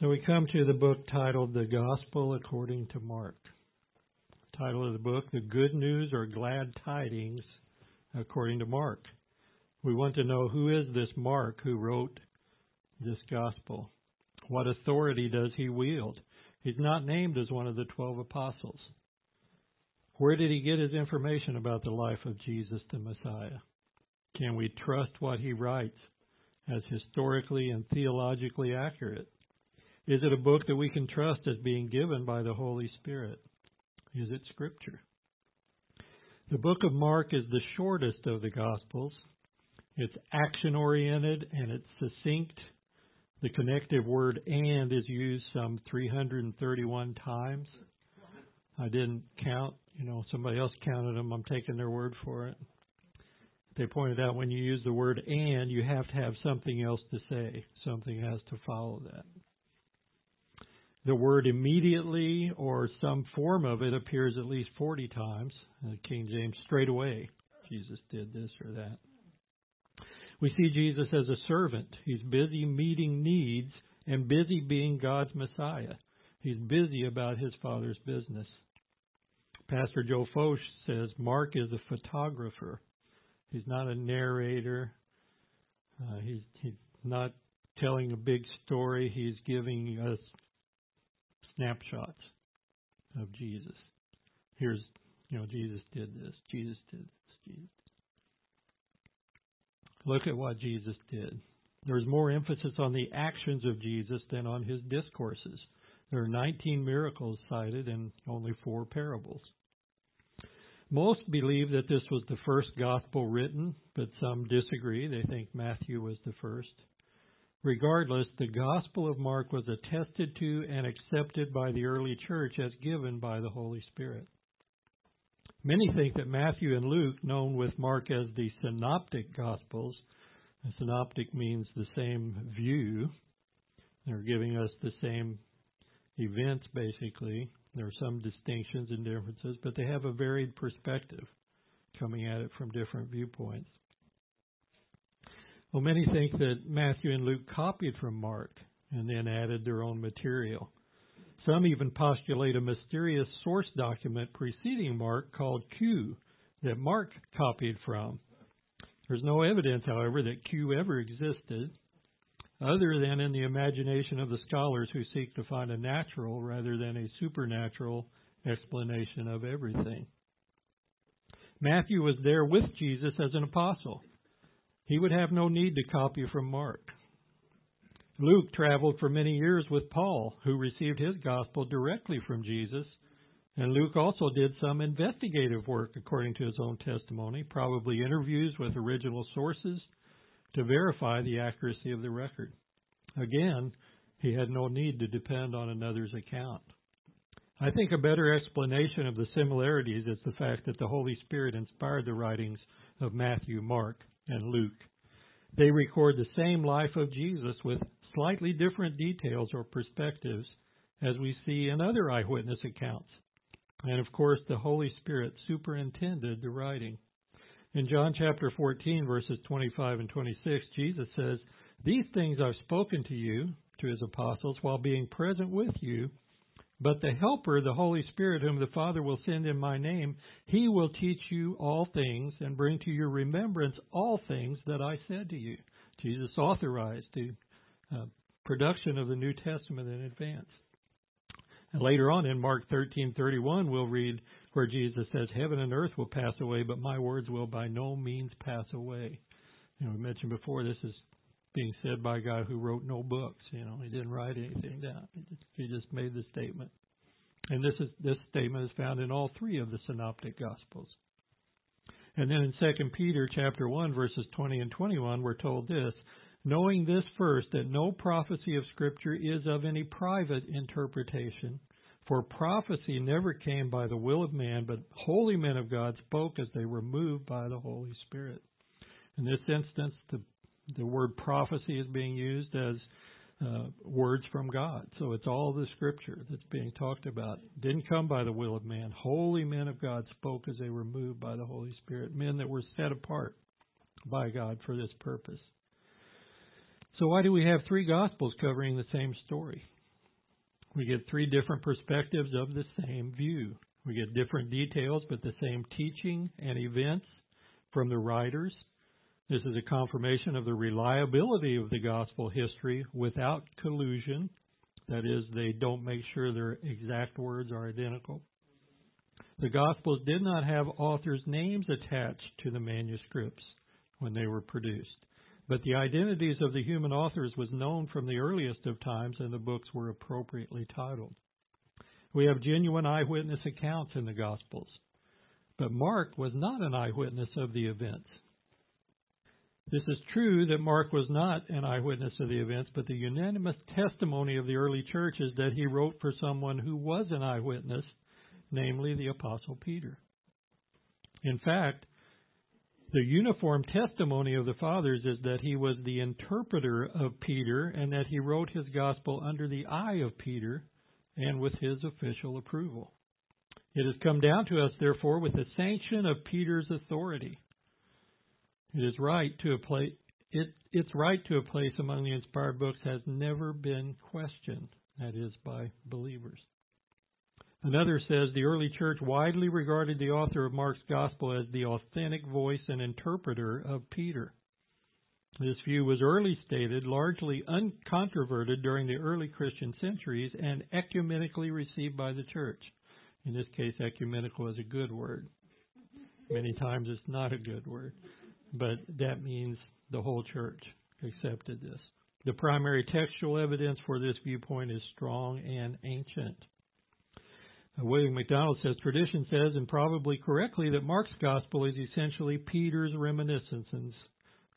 So we come to the book titled The Gospel According to Mark. Title of the book, The Good News or Glad Tidings According to Mark. We want to know who is this Mark who wrote this gospel? What authority does he wield? He's not named as one of the twelve apostles. Where did he get his information about the life of Jesus the Messiah? Can we trust what he writes as historically and theologically accurate? Is it a book that we can trust as being given by the Holy Spirit? Is it Scripture? The book of Mark is the shortest of the Gospels. It's action oriented and it's succinct. The connective word and is used some 331 times. I didn't count, you know, somebody else counted them. I'm taking their word for it. They pointed out when you use the word and, you have to have something else to say. Something has to follow that. The word immediately or some form of it appears at least 40 times. Uh, King James, straight away, Jesus did this or that. We see Jesus as a servant. He's busy meeting needs and busy being God's Messiah. He's busy about his Father's business. Pastor Joe Focht says Mark is a photographer. He's not a narrator. Uh, he's, he's not telling a big story. He's giving us snapshots of Jesus. Here's, you know, Jesus did this. Jesus did this. Jesus. Look at what Jesus did. There's more emphasis on the actions of Jesus than on his discourses. There are 19 miracles cited and only four parables. Most believe that this was the first gospel written, but some disagree. They think Matthew was the first. Regardless, the Gospel of Mark was attested to and accepted by the early church as given by the Holy Spirit. Many think that Matthew and Luke, known with Mark as the Synoptic Gospels, the synoptic means the same view. They're giving us the same events, basically. There are some distinctions and differences, but they have a varied perspective, coming at it from different viewpoints. Well, many think that Matthew and Luke copied from Mark and then added their own material. Some even postulate a mysterious source document preceding Mark called Q that Mark copied from. There's no evidence, however, that Q ever existed, other than in the imagination of the scholars who seek to find a natural rather than a supernatural explanation of everything. Matthew was there with Jesus as an apostle. He would have no need to copy from Mark. Luke traveled for many years with Paul, who received his gospel directly from Jesus. And Luke also did some investigative work, according to his own testimony, probably interviews with original sources to verify the accuracy of the record. Again, he had no need to depend on another's account. I think a better explanation of the similarities is the fact that the Holy Spirit inspired the writings of Matthew, Mark, and Luke. They record the same life of Jesus with slightly different details or perspectives as we see in other eyewitness accounts. And of course, the Holy Spirit superintended the writing. In John chapter 14, verses 25 and 26, Jesus says, These things I've spoken to you, to his apostles, while being present with you, but the Helper, the Holy Spirit, whom the Father will send in my name, he will teach you all things and bring to your remembrance all things that I said to you. Jesus authorized the uh, production of the New Testament in advance. And later on in Mark 13:31 we'll read where Jesus says heaven and earth will pass away but my words will by no means pass away. Know, we mentioned before this is being said by a guy who wrote no books. You know, he didn't write anything down. He just, made the statement. And this is this statement is found in all three of the synoptic gospels. And then in 2 Peter chapter 1 verses 20 and 21 we're told this, knowing this first that no prophecy of scripture is of any private interpretation, for prophecy never came by the will of man, but holy men of God spoke as they were moved by the Holy Spirit. In this instance, the the word prophecy is being used as uh, words from God. So it's all the scripture that's being talked about. Didn't come by the will of man. Holy men of God spoke as they were moved by the Holy Spirit, men that were set apart by God for this purpose. So why do we have three gospels covering the same story? We get three different perspectives of the same view. We get different details, but the same teaching and events from the writers. This is a confirmation of the reliability of the gospel history without collusion. That is, they don't make sure their exact words are identical. The Gospels did not have authors' names attached to the manuscripts when they were produced, but the identities of the human authors was known from the earliest of times, and the books were appropriately titled. We have genuine eyewitness accounts in the Gospels, but Mark was not an eyewitness of the events. This is true that Mark was not an eyewitness of the events, but the unanimous testimony of the early church is that he wrote for someone who was an eyewitness, namely the Apostle Peter. In fact, the uniform testimony of the fathers is that he was the interpreter of Peter and that he wrote his gospel under the eye of Peter and with his official approval. It has come down to us, therefore, with the sanction of Peter's authority. It is right to a place. It, its right to a place among the inspired books has never been questioned, that is, by believers. Another says the early church widely regarded the author of Mark's gospel as the authentic voice and interpreter of Peter. This view was early stated, largely uncontroverted during the early Christian centuries, and ecumenically received by the church. In this case, ecumenical is a good word. Many times it's not a good word but that means the whole church accepted this. The primary textual evidence for this viewpoint is strong and ancient. Uh, William MacDonald says tradition says, and probably correctly, that Mark's gospel is essentially Peter's reminiscences,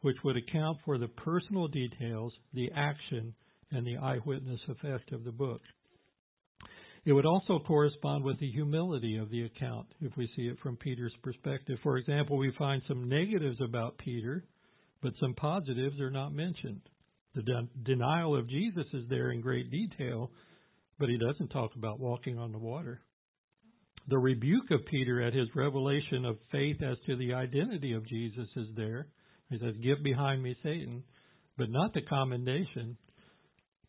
which would account for the personal details, the action, and the eyewitness effect of the book. It would also correspond with the humility of the account if we see it from Peter's perspective. For example, we find some negatives about Peter, but some positives are not mentioned. The de- denial of Jesus is there in great detail, but he doesn't talk about walking on the water. The rebuke of Peter at his revelation of faith as to the identity of Jesus is there. He says, Get behind me, Satan, but not the commendation.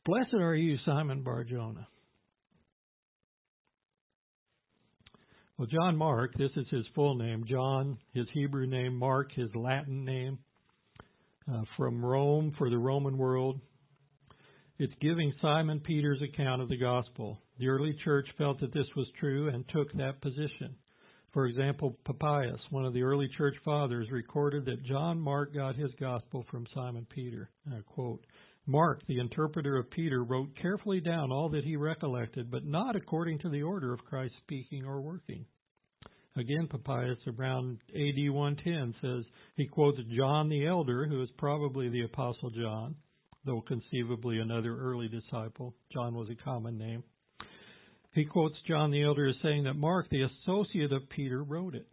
Blessed are you, Simon Barjona. Well, John Mark, this is his full name. John, his Hebrew name, Mark, his Latin name, uh, from Rome for the Roman world. It's giving Simon Peter's account of the gospel. The early church felt that this was true and took that position. For example, Papias, one of the early church fathers, recorded that John Mark got his gospel from Simon Peter. Quote, Mark, the interpreter of Peter, wrote carefully down all that he recollected, but not according to the order of Christ's speaking or working. Again, Papias around AD 110 says he quotes John the Elder, who is probably the Apostle John, though conceivably another early disciple. John was a common name. He quotes John the Elder as saying that Mark, the associate of Peter, wrote it.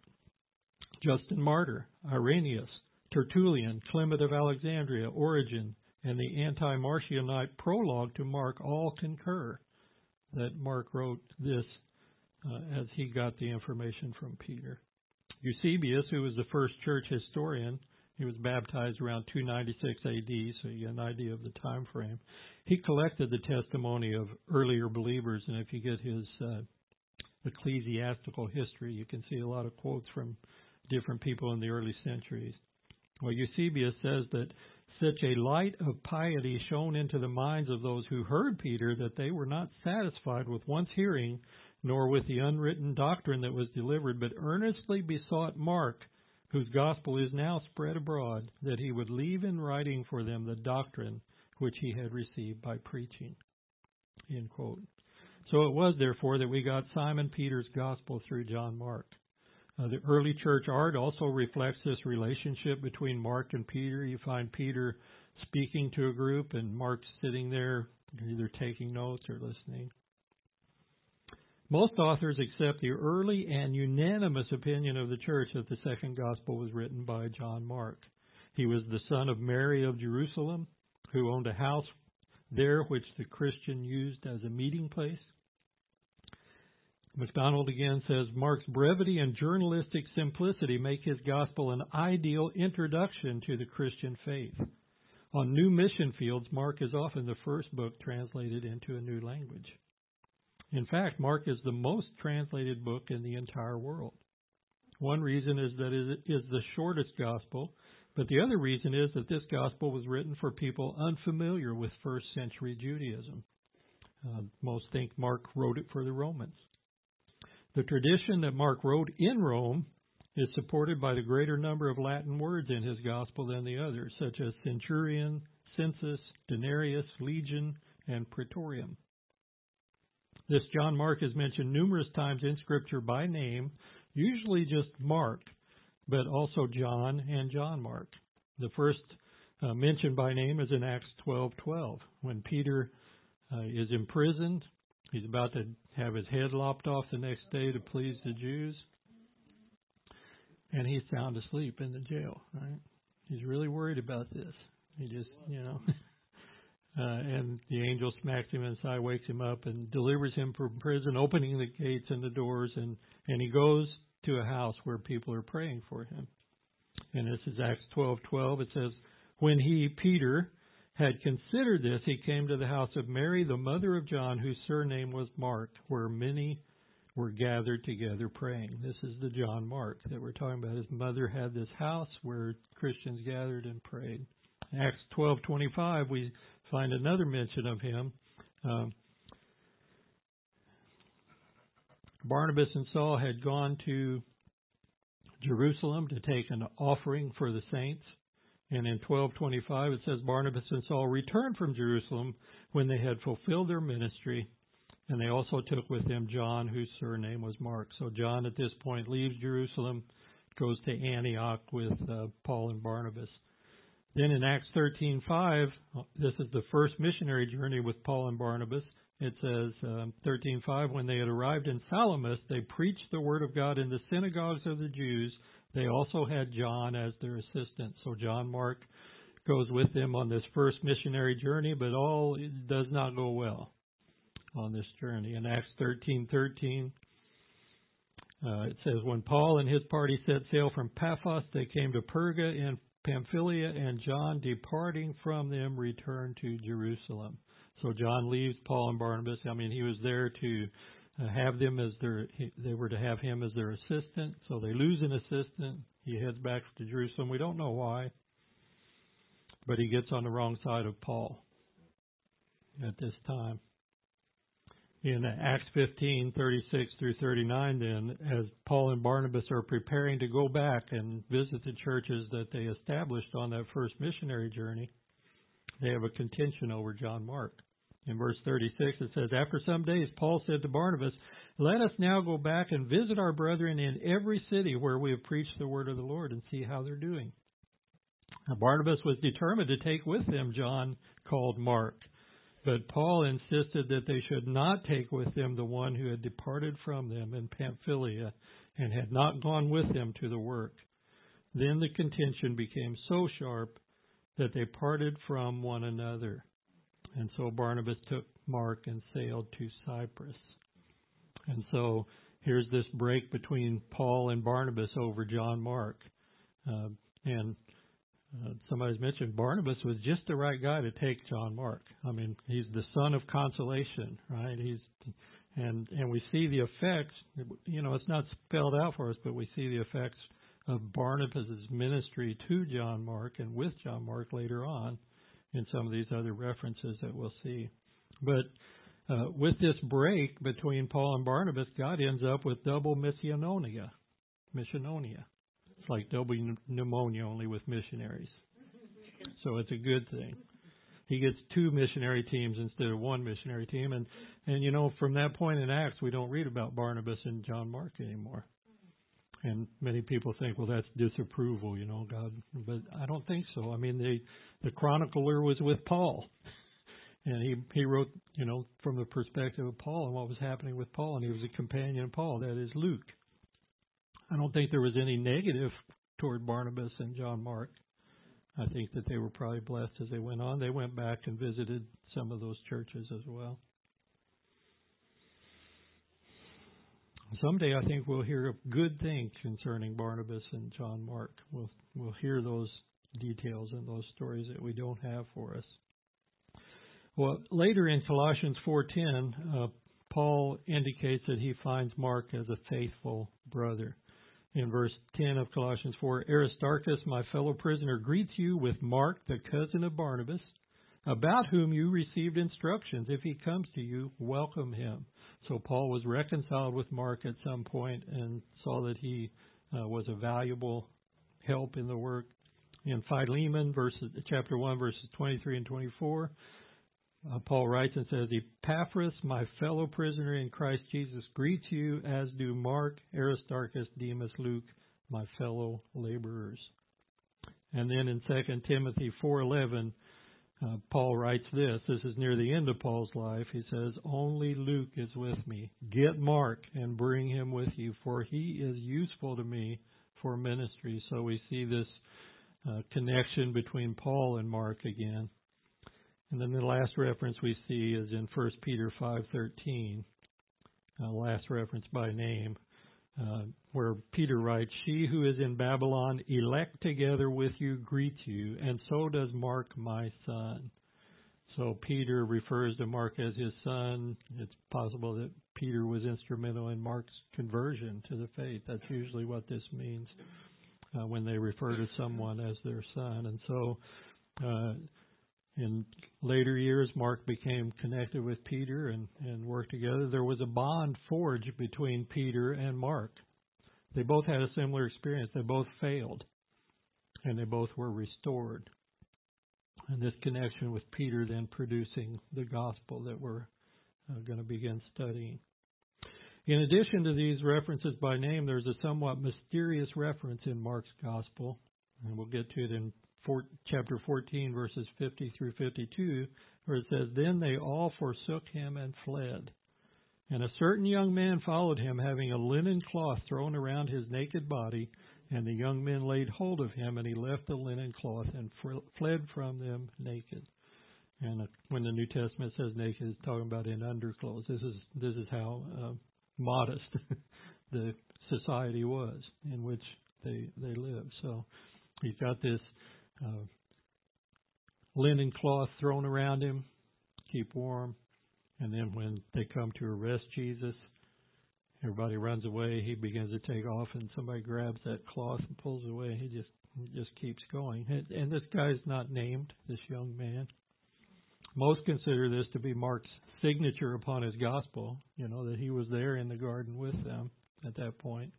Justin Martyr, Irenaeus, Tertullian, Clement of Alexandria, Origen, and the anti-Marcionite prologue to Mark all concur that Mark wrote this uh, as he got the information from Peter. Eusebius, who was the first church historian, he was baptized around 296 AD, so you get an idea of the time frame. He collected the testimony of earlier believers, and if you get his uh, ecclesiastical history, you can see a lot of quotes from different people in the early centuries. Well, Eusebius says that such a light of piety shone into the minds of those who heard Peter that they were not satisfied with once hearing, nor with the unwritten doctrine that was delivered, but earnestly besought Mark, whose gospel is now spread abroad, that he would leave in writing for them the doctrine which he had received by preaching. So it was, therefore, that we got Simon Peter's gospel through John Mark. Uh, the early church art also reflects this relationship between Mark and Peter. You find Peter speaking to a group and Mark sitting there either taking notes or listening. Most authors accept the early and unanimous opinion of the church that the second gospel was written by John Mark. He was the son of Mary of Jerusalem, who owned a house there which the Christian used as a meeting place. MacDonald again says Mark's brevity and journalistic simplicity make his gospel an ideal introduction to the Christian faith. On new mission fields, Mark is often the first book translated into a new language. In fact, Mark is the most translated book in the entire world. One reason is that it is the shortest gospel, but the other reason is that this gospel was written for people unfamiliar with first century Judaism. Uh, most think Mark wrote it for the Romans. The tradition that Mark wrote in Rome is supported by the greater number of Latin words in his gospel than the others, such as centurion, census, denarius, legion, and praetorium. This John Mark is mentioned numerous times in Scripture by name, usually just Mark, but also John and John Mark. The first uh, mentioned by name is in Acts 12:12 when Peter uh, is imprisoned. He's about to have his head lopped off the next day to please the Jews, and he's sound asleep in the jail. Right? He's really worried about this. He just, you know. Uh, and the angel smacks him inside, wakes him up, and delivers him from prison, opening the gates and the doors, and and he goes to a house where people are praying for him. And this is Acts 12:12. It says, "When he Peter had considered this, he came to the house of Mary, the mother of John, whose surname was Mark, where many were gathered together praying." This is the John Mark that we're talking about. His mother had this house where Christians gathered and prayed. Acts 12:25, we find another mention of him. Um, Barnabas and Saul had gone to Jerusalem to take an offering for the saints. And in 1225 it says Barnabas and Saul returned from Jerusalem when they had fulfilled their ministry, and they also took with them John, whose surname was Mark. So John at this point leaves Jerusalem, goes to Antioch with uh, Paul and Barnabas. Then in Acts 13:5, this is the first missionary journey with Paul and Barnabas. It says um, 13:5, when they had arrived in Salamis, they preached the word of God in the synagogues of the Jews. They also had John as their assistant. So John Mark goes with them on this first missionary journey, but all does not go well on this journey. In Acts 13:13, uh, it says, when Paul and his party set sail from Paphos, they came to Perga in Pamphylia, and John, departing from them, returned to Jerusalem. So John leaves Paul and Barnabas. I mean, he was there to have them as their, they were to have him as their assistant. So they lose an assistant. He heads back to Jerusalem. We don't know why, but he gets on the wrong side of Paul at this time in Acts 15, 36 through 39, then, as Paul and Barnabas are preparing to go back and visit the churches that they established on that first missionary journey, they have a contention over John Mark. In verse 36, it says, After some days, Paul said to Barnabas, Let us now go back and visit our brethren in every city where we have preached the word of the Lord and see how they're doing. Now, Barnabas was determined to take with them John called Mark. But Paul insisted that they should not take with them the one who had departed from them in Pamphylia and had not gone with them to the work. Then the contention became so sharp that they parted from one another. And so Barnabas took Mark and sailed to Cyprus. And so here's this break between Paul and Barnabas over John Mark. Uh, and uh, somebody's mentioned Barnabas was just the right guy to take John Mark. I mean, he's the son of consolation, right? He's and and we see the effects. You know, it's not spelled out for us, but we see the effects of Barnabas's ministry to John Mark and with John Mark later on in some of these other references that we'll see. But uh, with this break between Paul and Barnabas, God ends up with double missiononia. Missiononia It's like double pneumonia only with missionaries. So it's a good thing. He gets two missionary teams instead of one missionary team, and and you know from that point in Acts we don't read about Barnabas and John Mark anymore. And many people think, well, that's disapproval, you know, God. But I don't think so. I mean, the the chronicler was with Paul, and he he wrote, you know, from the perspective of Paul and what was happening with Paul, and he was a companion of Paul. That is Luke. I don't think there was any negative toward Barnabas and John Mark. I think that they were probably blessed as they went on. They went back and visited some of those churches as well. Someday I think we'll hear good things concerning Barnabas and John Mark. We'll we'll hear those details and those stories that we don't have for us. Well, later in Colossians 4:10, uh, Paul indicates that he finds Mark as a faithful brother. In verse 10 of Colossians 4, Aristarchus, my fellow prisoner, greets you with Mark, the cousin of Barnabas, about whom you received instructions. If he comes to you, welcome him. So Paul was reconciled with Mark at some point and saw that he uh, was a valuable help in the work. In Philemon, verses, chapter 1, verses 23 and 24, uh, Paul writes and says, Epaphras, my fellow prisoner in Christ Jesus, greets you, as do Mark, Aristarchus, Demas, Luke, my fellow laborers. And then in 2 Timothy 4:11, uh, Paul writes this. This is near the end of Paul's life. He says, "Only Luke is with me. Get Mark and bring him with you, for he is useful to me for ministry." So we see this uh, connection between Paul and Mark again. And then the last reference we see is in 1 Peter 5:13, uh, last reference by name, uh, where Peter writes, "She who is in Babylon, elect together with you, greets you, and so does Mark, my son." So Peter refers to Mark as his son. It's possible that Peter was instrumental in Mark's conversion to the faith. That's usually what this means uh, when they refer to someone as their son. And so uh, in later years, Mark became connected with Peter and, and worked together. There was a bond forged between Peter and Mark. They both had a similar experience. They both failed, and they both were restored. And this connection with Peter then producing the gospel that we're uh, going to begin studying. In addition to these references by name, there's a somewhat mysterious reference in Mark's gospel, and we'll get to it in four, chapter 14, verses 50 through 52, where it says, Then they all forsook him and fled. And a certain young man followed him, having a linen cloth thrown around his naked body. And the young men laid hold of him, and he left the linen cloth and fled from them naked. And when the New Testament says naked, it's talking about in underclothes. This is this is how uh, modest the society was in which they they lived. So he's got this uh, linen cloth thrown around him, keep warm. And then when they come to arrest Jesus, everybody runs away. He begins to take off, and somebody grabs that cloth and pulls away. He just just keeps going. And this guy's not named, this young man. Most consider this to be Mark's signature upon his gospel, you know, that he was there in the garden with them at that point.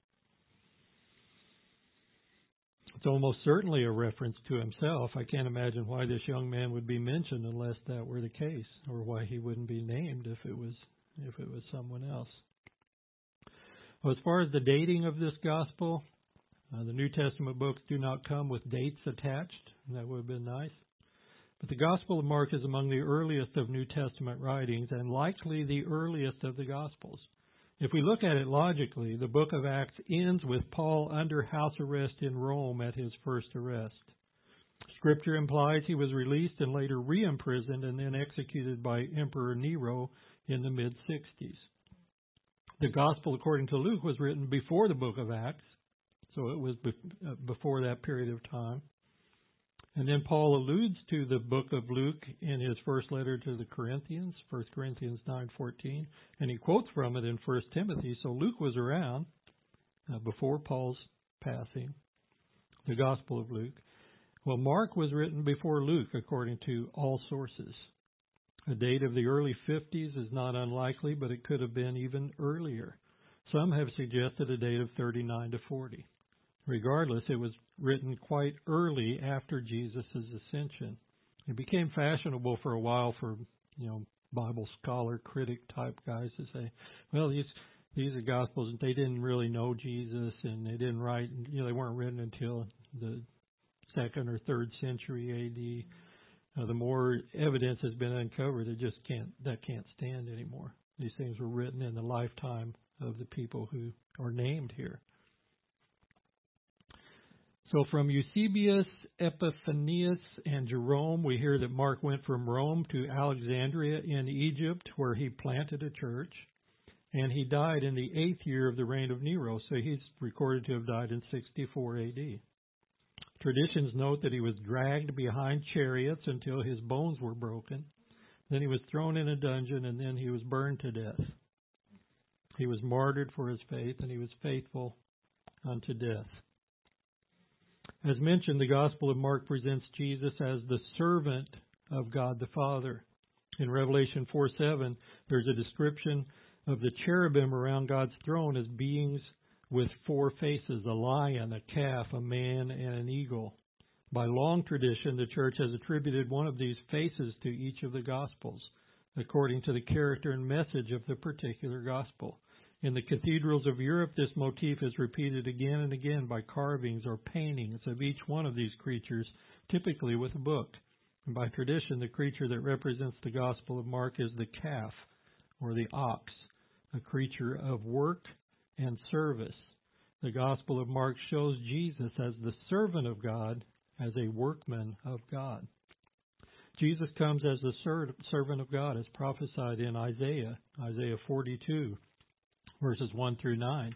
It's almost certainly a reference to himself. I can't imagine why this young man would be mentioned unless that were the case, or why he wouldn't be named if it was if it was someone else. Well, as far as the dating of this gospel, uh, the New Testament books do not come with dates attached. That would have been nice. But the Gospel of Mark is among the earliest of New Testament writings and likely the earliest of the Gospels. If we look at it logically, the book of Acts ends with Paul under house arrest in Rome at his first arrest. Scripture implies he was released and later re imprisoned and then executed by Emperor Nero in the mid 60s. The Gospel, according to Luke, was written before the book of Acts, so it was uh, before that period of time. And then Paul alludes to the book of Luke in his first letter to the Corinthians, 1 Corinthians 9:14, and he quotes from it in 1 Timothy. So Luke was around uh, before Paul's passing, the Gospel of Luke. Well, Mark was written before Luke, according to all sources. A date of the early 50s is not unlikely, but it could have been even earlier. Some have suggested a date of 39 to 40. Regardless, it was written quite early after Jesus' ascension. It became fashionable for a while for, you know, Bible scholar, critic type guys to say, well, these these are gospels and they didn't really know Jesus and they didn't write, you know, they weren't written until the second or third century AD. Uh, the more evidence has been uncovered, it just can't that can't stand anymore. These things were written in the lifetime of the people who are named here. So from Eusebius, Epiphanius, and Jerome, we hear that Mark went from Rome to Alexandria in Egypt, where he planted a church, and he died in the eighth year of the reign of Nero, so he's recorded to have died in 64 AD. Traditions note that he was dragged behind chariots until his bones were broken. Then he was thrown in a dungeon, and then he was burned to death. He was martyred for his faith, and he was faithful unto death. As mentioned, the Gospel of Mark presents Jesus as the servant of God the Father. In Revelation 4 7, there's a description of the cherubim around God's throne as beings with four faces a lion, a calf, a man, and an eagle. By long tradition, the church has attributed one of these faces to each of the Gospels, according to the character and message of the particular Gospel. In the cathedrals of Europe, this motif is repeated again and again by carvings or paintings of each one of these creatures, typically with a book. And by tradition, the creature that represents the Gospel of Mark is the calf or the ox, a creature of work and service. The Gospel of Mark shows Jesus as the servant of God, as a workman of God. Jesus comes as the servant of God, as prophesied in Isaiah, Isaiah 42, verses 1 through 9,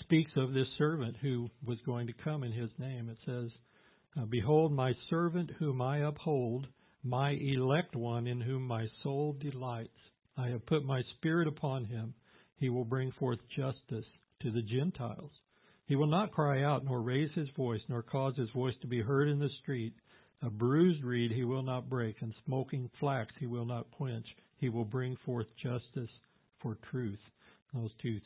speaks of this servant who was going to come in his name. It says, uh, Behold, my servant whom I uphold, my elect one in whom my soul delights. I have put my spirit upon him. He will bring forth justice to the Gentiles. He will not cry out, nor raise his voice, nor cause his voice to be heard in the street. A bruised reed he will not break, and smoking flax he will not quench. He will bring forth justice for truth. Those two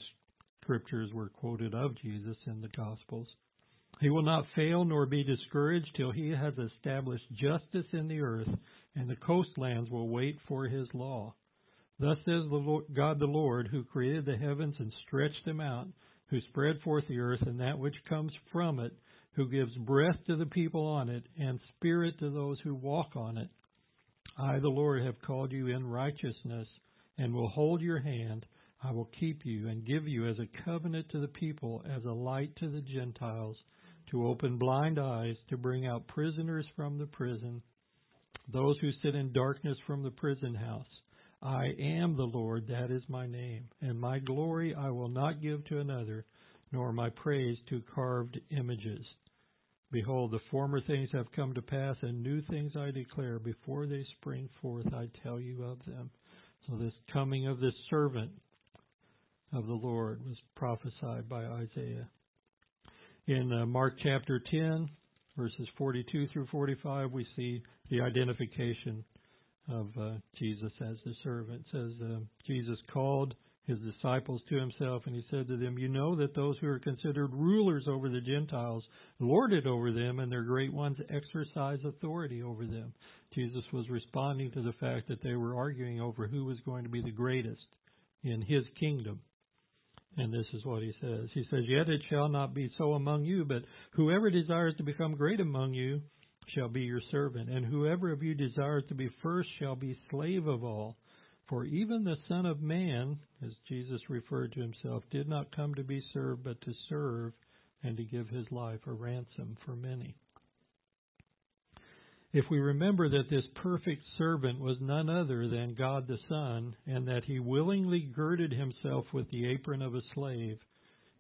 scriptures were quoted of Jesus in the Gospels. He will not fail nor be discouraged till he has established justice in the earth, and the coastlands will wait for his law. Thus says the Lord, God the Lord, who created the heavens and stretched them out, who spread forth the earth and that which comes from it, who gives breath to the people on it, and spirit to those who walk on it. I, the Lord, have called you in righteousness, and will hold your hand. I will keep you and give you as a covenant to the people, as a light to the Gentiles to open blind eyes, to bring out prisoners from the prison, those who sit in darkness from the prison house. I am the Lord, that is my name, and my glory I will not give to another, nor my praise to carved images. Behold, the former things have come to pass, and new things I declare. Before they spring forth, I tell you of them. So, this coming of this servant of the Lord was prophesied by Isaiah. In uh, Mark chapter 10, verses 42 through 45, we see the identification of uh, Jesus as the servant. It says uh, Jesus called his disciples to himself and he said to them, You know that those who are considered rulers over the Gentiles lord it over them, and their great ones exercise authority over them. Jesus was responding to the fact that they were arguing over who was going to be the greatest in his kingdom. And this is what he says. He says, Yet it shall not be so among you, but whoever desires to become great among you shall be your servant, and whoever of you desires to be first shall be slave of all. For even the Son of Man, as Jesus referred to himself, did not come to be served, but to serve and to give his life a ransom for many. If we remember that this perfect servant was none other than God the Son, and that he willingly girded himself with the apron of a slave,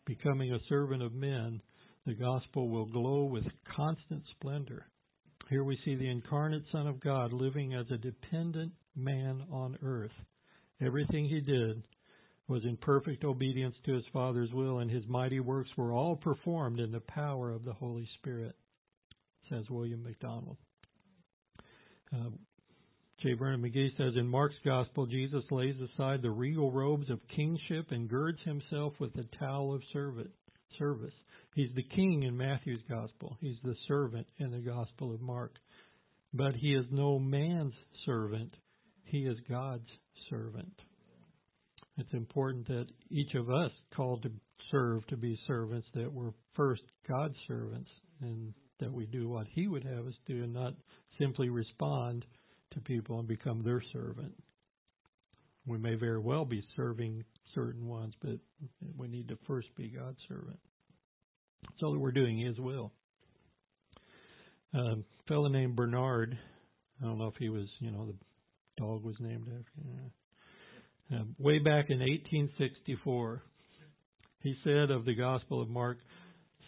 becoming a servant of men, the gospel will glow with constant splendor. Here we see the incarnate Son of God living as a dependent man on earth. Everything he did was in perfect obedience to his Father's will, and his mighty works were all performed in the power of the Holy Spirit, says William MacDonald. Uh, J. Vernon McGee says in Mark's Gospel, Jesus lays aside the regal robes of kingship and girds himself with the towel of service. He's the king in Matthew's Gospel. He's the servant in the Gospel of Mark. But he is no man's servant. He is God's servant. It's important that each of us called to serve to be servants, that we're first God's servants and that we do what he would have us do and not simply respond to people and become their servant. We may very well be serving certain ones, but we need to first be God's servant so that we're doing His will. A fellow named Bernard, I don't know if he was, you know, the dog was named after. Uh, way back in 1864, he said of the Gospel of Mark,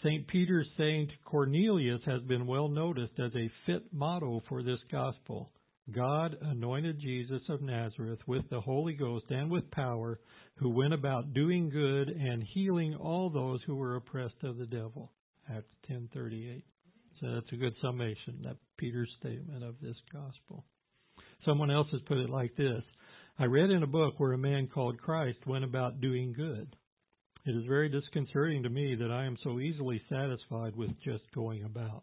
St. Peter's saying to Cornelius has been well noticed as a fit motto for this gospel. God anointed Jesus of Nazareth with the Holy Ghost and with power, who went about doing good and healing all those who were oppressed of the devil. Acts 10:38. So that's a good summation, that Peter's statement of this gospel. Someone else has put it like this I read in a book where a man called Christ went about doing good. It is very disconcerting to me that I am so easily satisfied with just going about.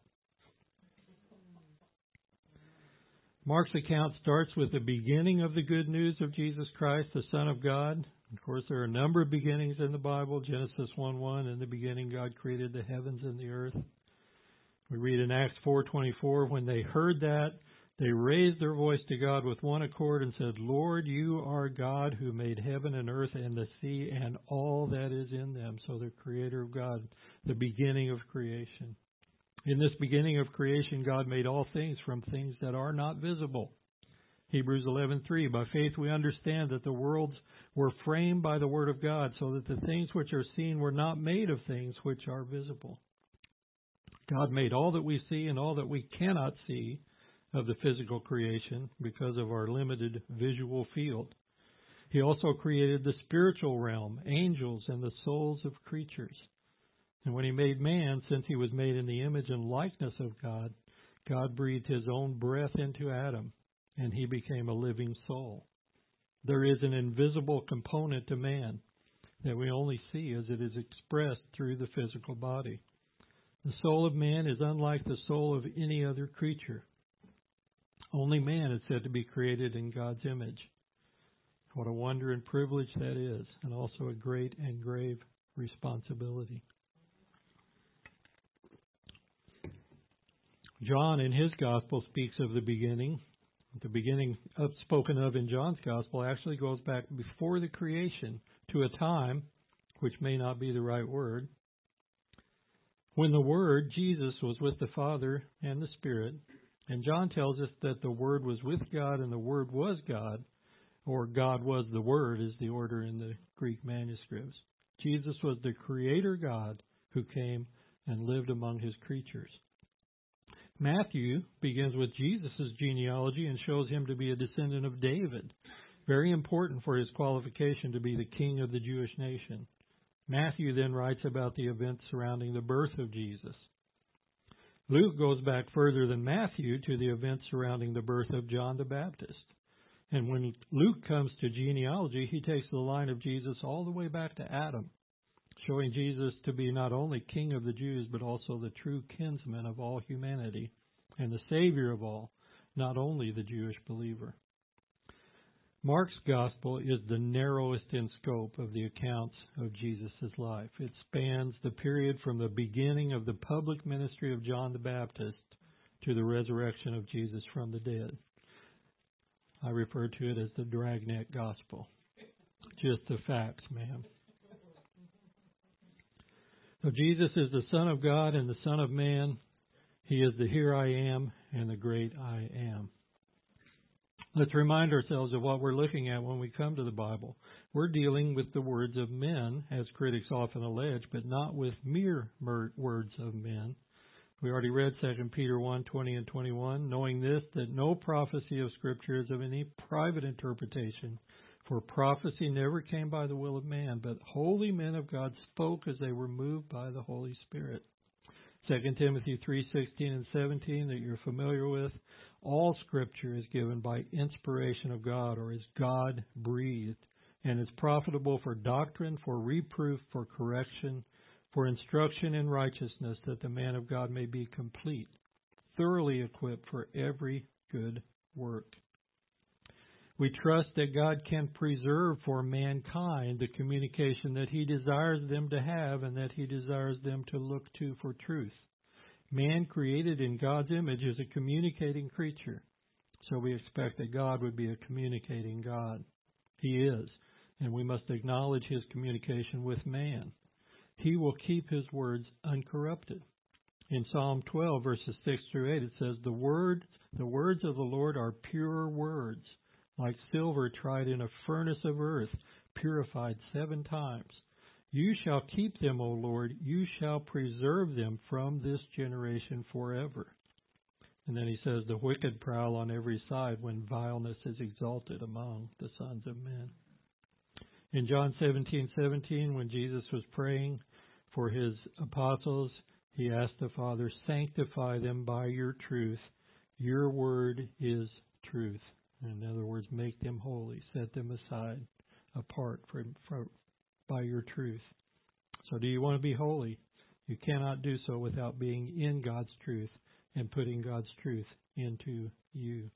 Mark's account starts with the beginning of the good news of Jesus Christ, the Son of God. Of course, there are a number of beginnings in the Bible. Genesis 1 1, in the beginning, God created the heavens and the earth. We read in Acts 4:24 when they heard that they raised their voice to God with one accord and said, "Lord, you are God who made heaven and earth and the sea and all that is in them." So the creator of God, the beginning of creation. In this beginning of creation, God made all things from things that are not visible. Hebrews 11:3 By faith we understand that the worlds were framed by the word of God, so that the things which are seen were not made of things which are visible. God made all that we see and all that we cannot see of the physical creation because of our limited visual field. He also created the spiritual realm, angels, and the souls of creatures. And when he made man, since he was made in the image and likeness of God, God breathed his own breath into Adam, and he became a living soul. There is an invisible component to man that we only see as it is expressed through the physical body. The soul of man is unlike the soul of any other creature. Only man is said to be created in God's image. What a wonder and privilege that is, and also a great and grave responsibility. John, in his gospel, speaks of the beginning. The beginning spoken of in John's gospel actually goes back before the creation to a time, which may not be the right word, when the Word, Jesus, was with the Father and the Spirit, and John tells us that the Word was with God and the Word was God, or God was the Word is the order in the Greek manuscripts. Jesus was the Creator God who came and lived among His creatures. Matthew begins with Jesus' genealogy and shows him to be a descendant of David, very important for his qualification to be the king of the Jewish nation. Matthew then writes about the events surrounding the birth of Jesus. Luke goes back further than Matthew to the events surrounding the birth of John the Baptist. And when Luke comes to genealogy, he takes the line of Jesus all the way back to Adam, showing Jesus to be not only King of the Jews, but also the true kinsman of all humanity and the Savior of all, not only the Jewish believer. Mark's gospel is the narrowest in scope of the accounts of Jesus' life. It spans the period from the beginning of the public ministry of John the Baptist to the resurrection of Jesus from the dead. I refer to it as the dragnet gospel. Just the facts, ma'am. So Jesus is the Son of God and the Son of Man. He is the here I am and the great I am. Let's remind ourselves of what we're looking at when we come to the Bible. We're dealing with the words of men, as critics often allege, but not with mere words of men. We already read 2 Peter 1 20 and 21, knowing this, that no prophecy of Scripture is of any private interpretation, for prophecy never came by the will of man, but holy men of God spoke as they were moved by the Holy Spirit. 2 Timothy 3:16 and 17 that you're familiar with all scripture is given by inspiration of God or is God breathed and is profitable for doctrine, for reproof, for correction, for instruction in righteousness, that the man of God may be complete, thoroughly equipped for every good work. We trust that God can preserve for mankind the communication that He desires them to have and that He desires them to look to for truth. Man created in God's image is a communicating creature. So we expect that God would be a communicating God. He is, and we must acknowledge his communication with man. He will keep his words uncorrupted. In Psalm 12 verses 6 through 8 it says the words the words of the Lord are pure words like silver tried in a furnace of earth purified 7 times. You shall keep them, O Lord, you shall preserve them from this generation forever. And then he says, The wicked prowl on every side when vileness is exalted among the sons of men. In John 17, 17, when Jesus was praying for his apostles, he asked the Father, Sanctify them by your truth. Your word is truth. In other words, make them holy, set them aside, apart from, from, by your truth. So, do you want to be holy? You cannot do so without being in God's truth and putting God's truth into you.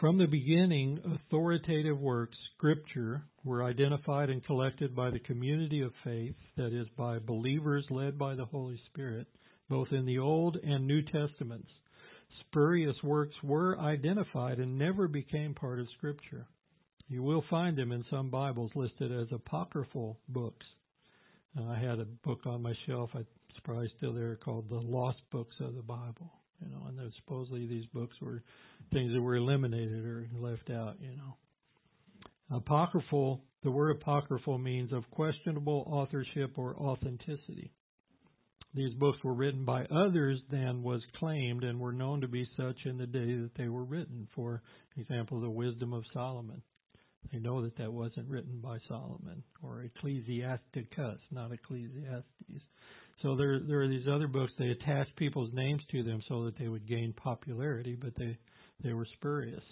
From the beginning, authoritative works, Scripture, were identified and collected by the community of faith, that is, by believers led by the Holy Spirit, both in the Old and New Testaments. Spurious works were identified and never became part of Scripture. You will find them in some Bibles listed as apocryphal books. Uh, I had a book on my shelf, it's probably still there, called The Lost Books of the Bible. You know, and supposedly these books were things that were eliminated or left out, you know. Apocryphal, the word apocryphal means of questionable authorship or authenticity. These books were written by others than was claimed and were known to be such in the day that they were written. For example, the Wisdom of Solomon. They know that that wasn't written by Solomon or Ecclesiasticus, not Ecclesiastes. So there, there are these other books. They attach people's names to them so that they would gain popularity, but they they were spurious.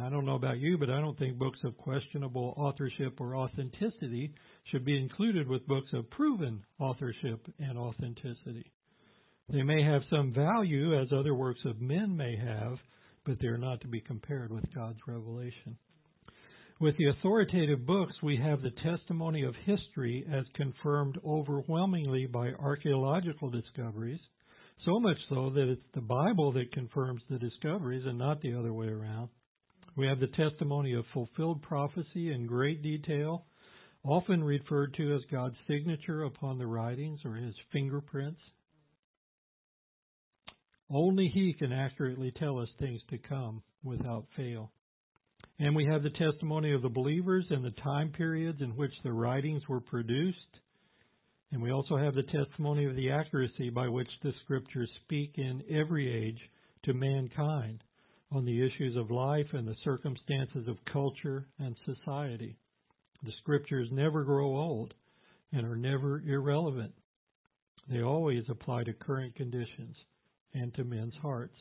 I don't know about you, but I don't think books of questionable authorship or authenticity should be included with books of proven authorship and authenticity. They may have some value as other works of men may have, but they are not to be compared with God's revelation. With the authoritative books, we have the testimony of history as confirmed overwhelmingly by archaeological discoveries, so much so that it's the Bible that confirms the discoveries and not the other way around. We have the testimony of fulfilled prophecy in great detail, often referred to as God's signature upon the writings or his fingerprints. Only he can accurately tell us things to come without fail. And we have the testimony of the believers and the time periods in which the writings were produced. And we also have the testimony of the accuracy by which the scriptures speak in every age to mankind on the issues of life and the circumstances of culture and society. The scriptures never grow old and are never irrelevant. They always apply to current conditions and to men's hearts.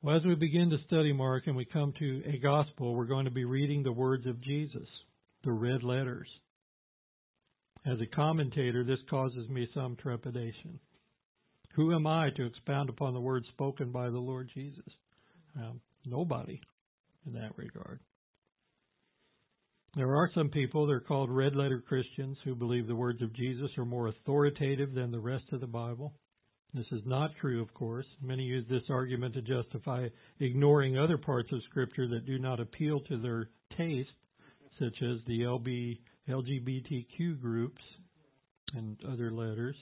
Well, as we begin to study Mark and we come to a gospel, we're going to be reading the words of Jesus, the red letters. As a commentator, this causes me some trepidation. Who am I to expound upon the words spoken by the Lord Jesus? Um, nobody in that regard. There are some people, they're called red letter Christians, who believe the words of Jesus are more authoritative than the rest of the Bible. This is not true, of course. Many use this argument to justify ignoring other parts of Scripture that do not appeal to their taste, such as the LB, LGBTQ groups and other letters.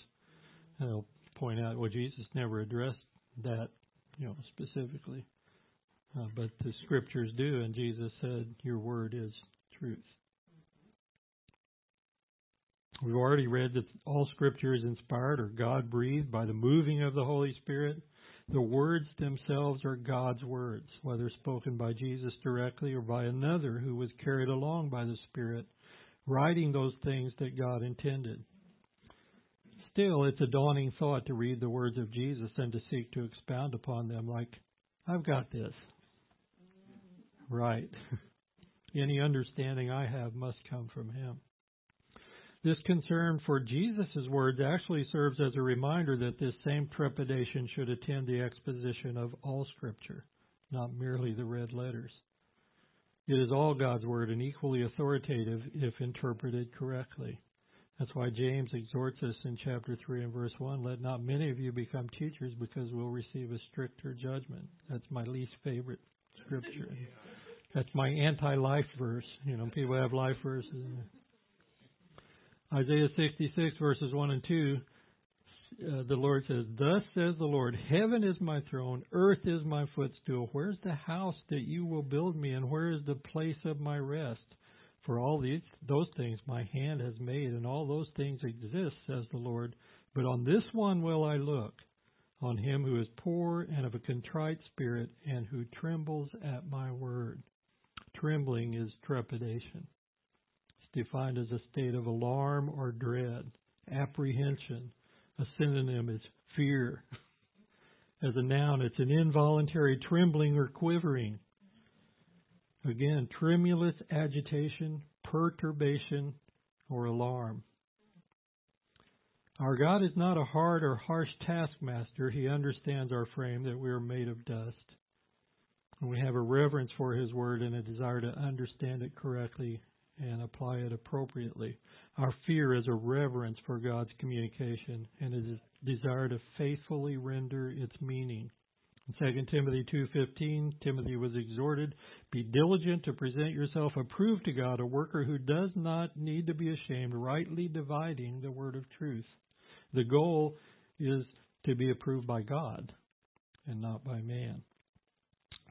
I'll point out, well, Jesus never addressed that, you know, specifically, uh, but the Scriptures do, and Jesus said, "Your word is truth." We've already read that all scripture is inspired or God breathed by the moving of the Holy Spirit. The words themselves are God's words, whether spoken by Jesus directly or by another who was carried along by the Spirit, writing those things that God intended. Still, it's a daunting thought to read the words of Jesus and to seek to expound upon them like, I've got this. Right. Any understanding I have must come from Him. This concern for Jesus' words actually serves as a reminder that this same trepidation should attend the exposition of all Scripture, not merely the red letters. It is all God's Word and equally authoritative if interpreted correctly. That's why James exhorts us in chapter 3 and verse 1 let not many of you become teachers because we'll receive a stricter judgment. That's my least favorite scripture. That's my anti life verse. You know, people have life verses. Isaiah 66 verses 1 and 2, uh, the Lord says, Thus says the Lord, Heaven is my throne, earth is my footstool. Where's the house that you will build me, and where is the place of my rest? For all these those things my hand has made, and all those things exist, says the Lord, But on this one will I look, on him who is poor and of a contrite spirit, and who trembles at my word. Trembling is trepidation. It's defined as a state of alarm or dread, apprehension. A synonym is fear. As a noun, it's an involuntary trembling or quivering. Again, tremulous agitation, perturbation, or alarm. Our God is not a hard or harsh taskmaster. He understands our frame, that we are made of dust. We have a reverence for His Word and a desire to understand it correctly and apply it appropriately. Our fear is a reverence for God's communication and a desire to faithfully render its meaning. In 2 Timothy 2:15, Timothy was exhorted, "Be diligent to present yourself approved to God, a worker who does not need to be ashamed, rightly dividing the word of truth." The goal is to be approved by God and not by man.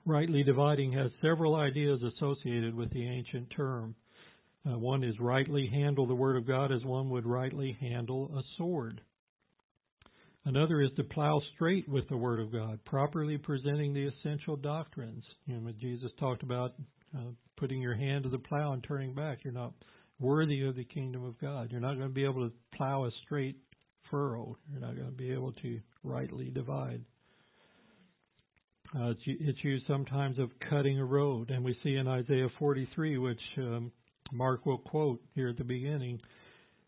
Rightly dividing has several ideas associated with the ancient term. Uh, one is rightly handle the Word of God as one would rightly handle a sword. Another is to plow straight with the Word of God, properly presenting the essential doctrines. You know, Jesus talked about uh, putting your hand to the plow and turning back. You're not worthy of the kingdom of God. You're not going to be able to plow a straight furrow. You're not going to be able to rightly divide. Uh, it's, it's, used sometimes of cutting a road, and we see in Isaiah 43, which um, Mark will quote here at the beginning,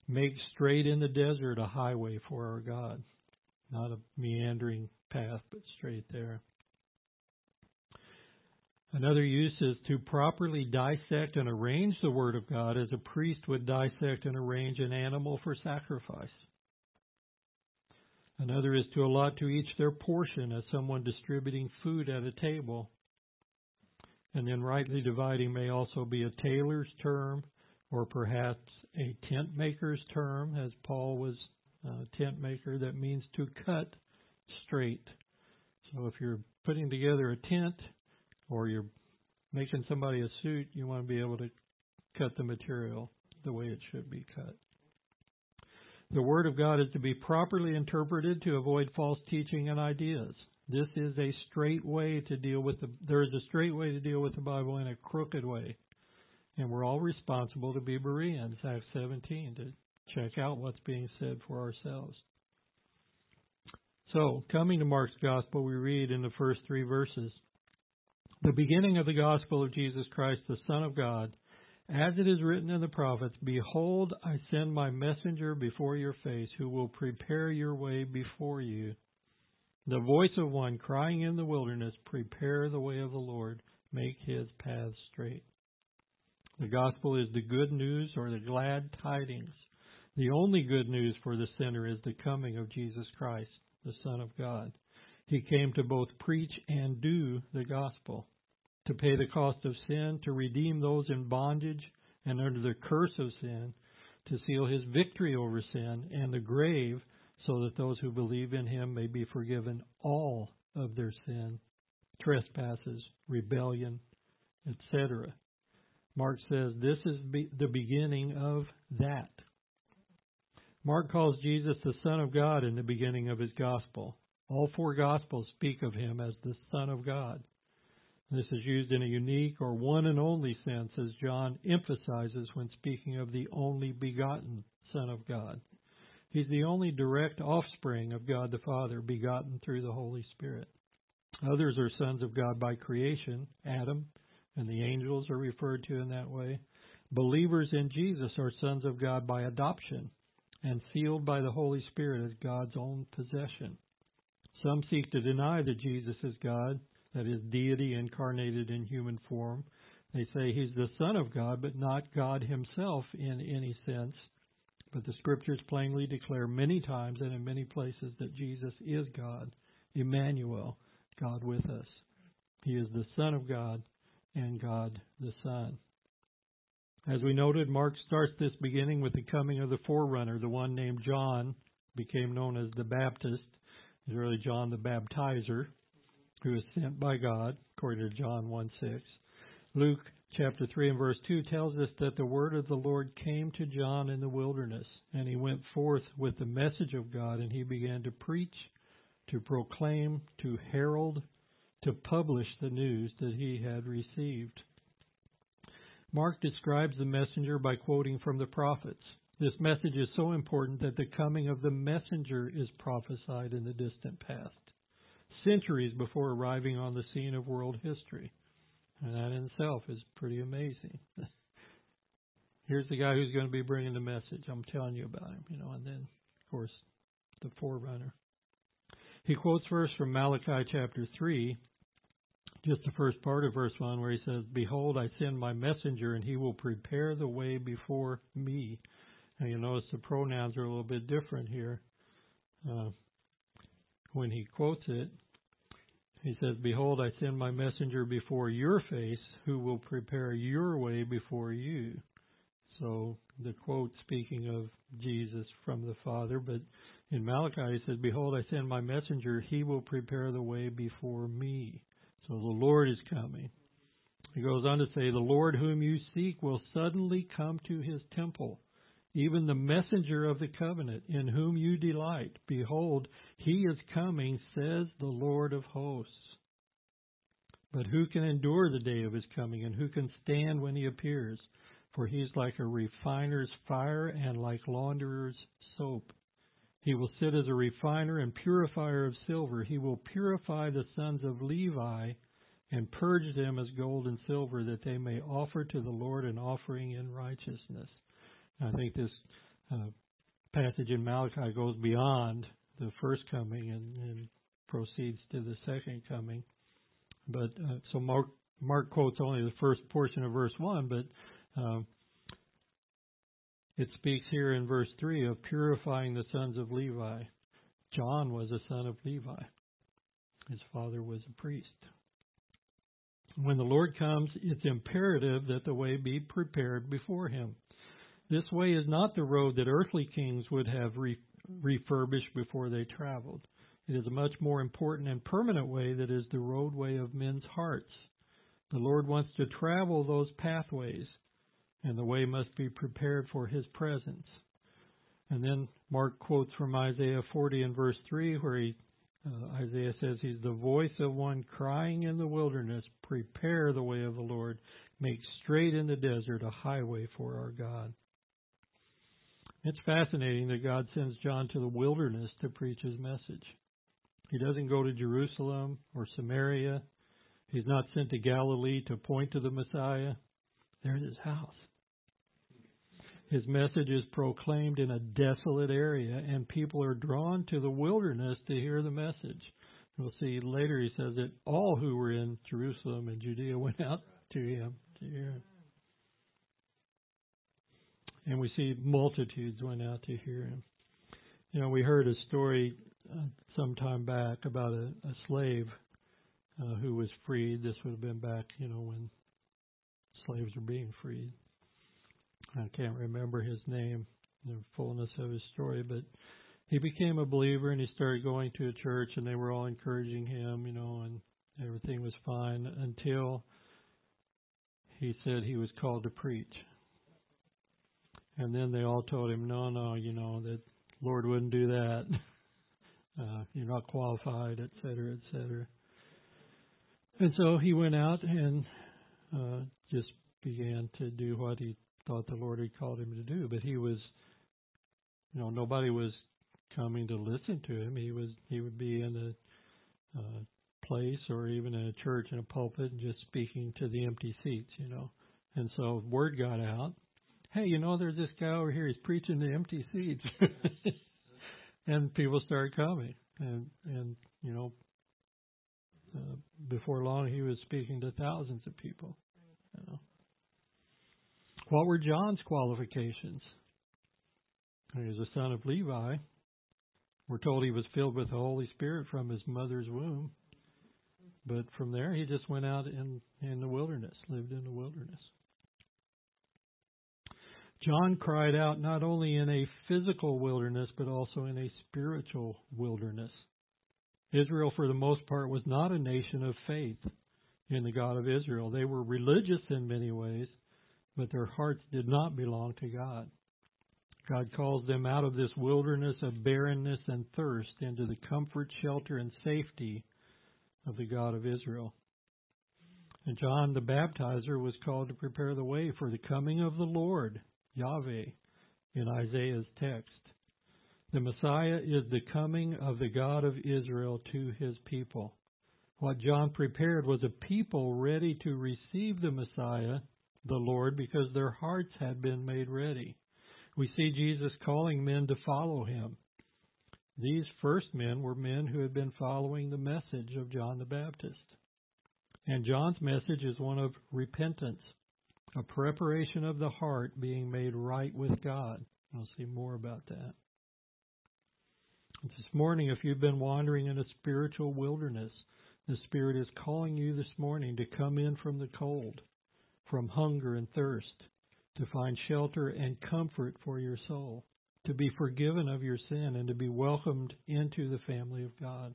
make straight in the desert a highway for our God. Not a meandering path, but straight there. Another use is to properly dissect and arrange the Word of God as a priest would dissect and arrange an animal for sacrifice. Another is to allot to each their portion as someone distributing food at a table. And then rightly dividing may also be a tailor's term or perhaps a tent maker's term, as Paul was a tent maker. That means to cut straight. So if you're putting together a tent or you're making somebody a suit, you want to be able to cut the material the way it should be cut. The Word of God is to be properly interpreted to avoid false teaching and ideas. This is a straight way to deal with the, there is a straight way to deal with the Bible and a crooked way. And we're all responsible to be Bereans, Acts 17, to check out what's being said for ourselves. So, coming to Mark's Gospel, we read in the first three verses The beginning of the Gospel of Jesus Christ, the Son of God, as it is written in the prophets, Behold, I send my messenger before your face, who will prepare your way before you. The voice of one crying in the wilderness, Prepare the way of the Lord, make his paths straight. The gospel is the good news or the glad tidings. The only good news for the sinner is the coming of Jesus Christ, the Son of God. He came to both preach and do the gospel, to pay the cost of sin, to redeem those in bondage and under the curse of sin, to seal his victory over sin and the grave so that those who believe in him may be forgiven all of their sin, trespasses, rebellion, etc. Mark says this is the beginning of that. Mark calls Jesus the Son of God in the beginning of his gospel. All four gospels speak of him as the Son of God. This is used in a unique or one and only sense, as John emphasizes when speaking of the only begotten Son of God. He's the only direct offspring of God the Father, begotten through the Holy Spirit. Others are sons of God by creation, Adam, and the angels are referred to in that way. Believers in Jesus are sons of God by adoption and sealed by the Holy Spirit as God's own possession. Some seek to deny that Jesus is God, that is, deity incarnated in human form. They say he's the Son of God, but not God himself in any sense. But the scriptures plainly declare many times and in many places that Jesus is God, Emmanuel, God with us. He is the Son of God and God the Son. As we noted, Mark starts this beginning with the coming of the forerunner, the one named John, became known as the Baptist. He's really John the Baptizer, who is sent by God, according to John 1 6. Luke chapter 3 and verse 2 tells us that the word of the Lord came to John in the wilderness, and he went forth with the message of God, and he began to preach, to proclaim, to herald, to publish the news that he had received. Mark describes the messenger by quoting from the prophets. This message is so important that the coming of the messenger is prophesied in the distant past, centuries before arriving on the scene of world history. And that in itself is pretty amazing. Here's the guy who's going to be bringing the message. I'm telling you about him, you know, and then, of course, the forerunner. He quotes verse from Malachi chapter 3, just the first part of verse 1, where he says, Behold, I send my messenger, and he will prepare the way before me. And you notice the pronouns are a little bit different here. Uh, when he quotes it, he says, Behold, I send my messenger before your face, who will prepare your way before you. So the quote speaking of Jesus from the Father, but in Malachi he says, Behold, I send my messenger, he will prepare the way before me. So the Lord is coming. He goes on to say, The Lord whom you seek will suddenly come to his temple even the messenger of the covenant, in whom you delight. Behold, he is coming, says the Lord of hosts. But who can endure the day of his coming, and who can stand when he appears? For he is like a refiner's fire and like launderer's soap. He will sit as a refiner and purifier of silver. He will purify the sons of Levi and purge them as gold and silver, that they may offer to the Lord an offering in righteousness. I think this uh, passage in Malachi goes beyond the first coming and, and proceeds to the second coming. But uh, so Mark Mark quotes only the first portion of verse one, but uh, it speaks here in verse three of purifying the sons of Levi. John was a son of Levi. His father was a priest. When the Lord comes, it's imperative that the way be prepared before him. This way is not the road that earthly kings would have re- refurbished before they traveled. It is a much more important and permanent way that is the roadway of men's hearts. The Lord wants to travel those pathways, and the way must be prepared for His presence. And then Mark quotes from Isaiah 40 and verse 3, where he, uh, Isaiah says, He's the voice of one crying in the wilderness, Prepare the way of the Lord, make straight in the desert a highway for our God. It's fascinating that God sends John to the wilderness to preach his message. He doesn't go to Jerusalem or Samaria. He's not sent to Galilee to point to the Messiah. There's his house. His message is proclaimed in a desolate area, and people are drawn to the wilderness to hear the message. We'll see later he says that all who were in Jerusalem and Judea went out to him to hear him. And we see multitudes went out to hear him. You know, we heard a story uh, some time back about a, a slave uh, who was freed. This would have been back, you know, when slaves were being freed. I can't remember his name, the fullness of his story, but he became a believer and he started going to a church and they were all encouraging him, you know, and everything was fine until he said he was called to preach. And then they all told him, no, no, you know, that Lord wouldn't do that. Uh, you're not qualified, et cetera, et cetera. And so he went out and uh, just began to do what he thought the Lord had called him to do. But he was, you know, nobody was coming to listen to him. He was he would be in a uh, place or even in a church in a pulpit and just speaking to the empty seats, you know. And so word got out, hey, you know, there's this guy over here. He's preaching the empty seats, and people started coming, and and you know, uh, before long he was speaking to thousands of people. You know. What were John's qualifications? He was a son of Levi. We're told he was filled with the Holy Spirit from his mother's womb. But from there, he just went out in, in the wilderness, lived in the wilderness. John cried out not only in a physical wilderness, but also in a spiritual wilderness. Israel, for the most part, was not a nation of faith. in the God of Israel. They were religious in many ways, but their hearts did not belong to God. God calls them out of this wilderness of barrenness and thirst into the comfort, shelter, and safety of the God of Israel. And John the baptizer was called to prepare the way for the coming of the Lord, Yahweh, in Isaiah's text. The Messiah is the coming of the God of Israel to his people. What John prepared was a people ready to receive the Messiah, the Lord, because their hearts had been made ready. We see Jesus calling men to follow him. These first men were men who had been following the message of John the Baptist. And John's message is one of repentance, a preparation of the heart being made right with God. I'll see more about that. This morning, if you've been wandering in a spiritual wilderness, the Spirit is calling you this morning to come in from the cold, from hunger and thirst, to find shelter and comfort for your soul, to be forgiven of your sin, and to be welcomed into the family of God.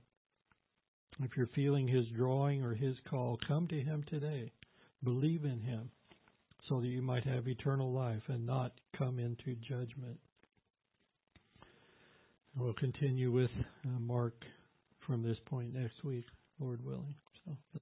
If you're feeling His drawing or His call, come to Him today. Believe in Him so that you might have eternal life and not come into judgment. We'll continue with uh, Mark from this point next week, Lord willing. So.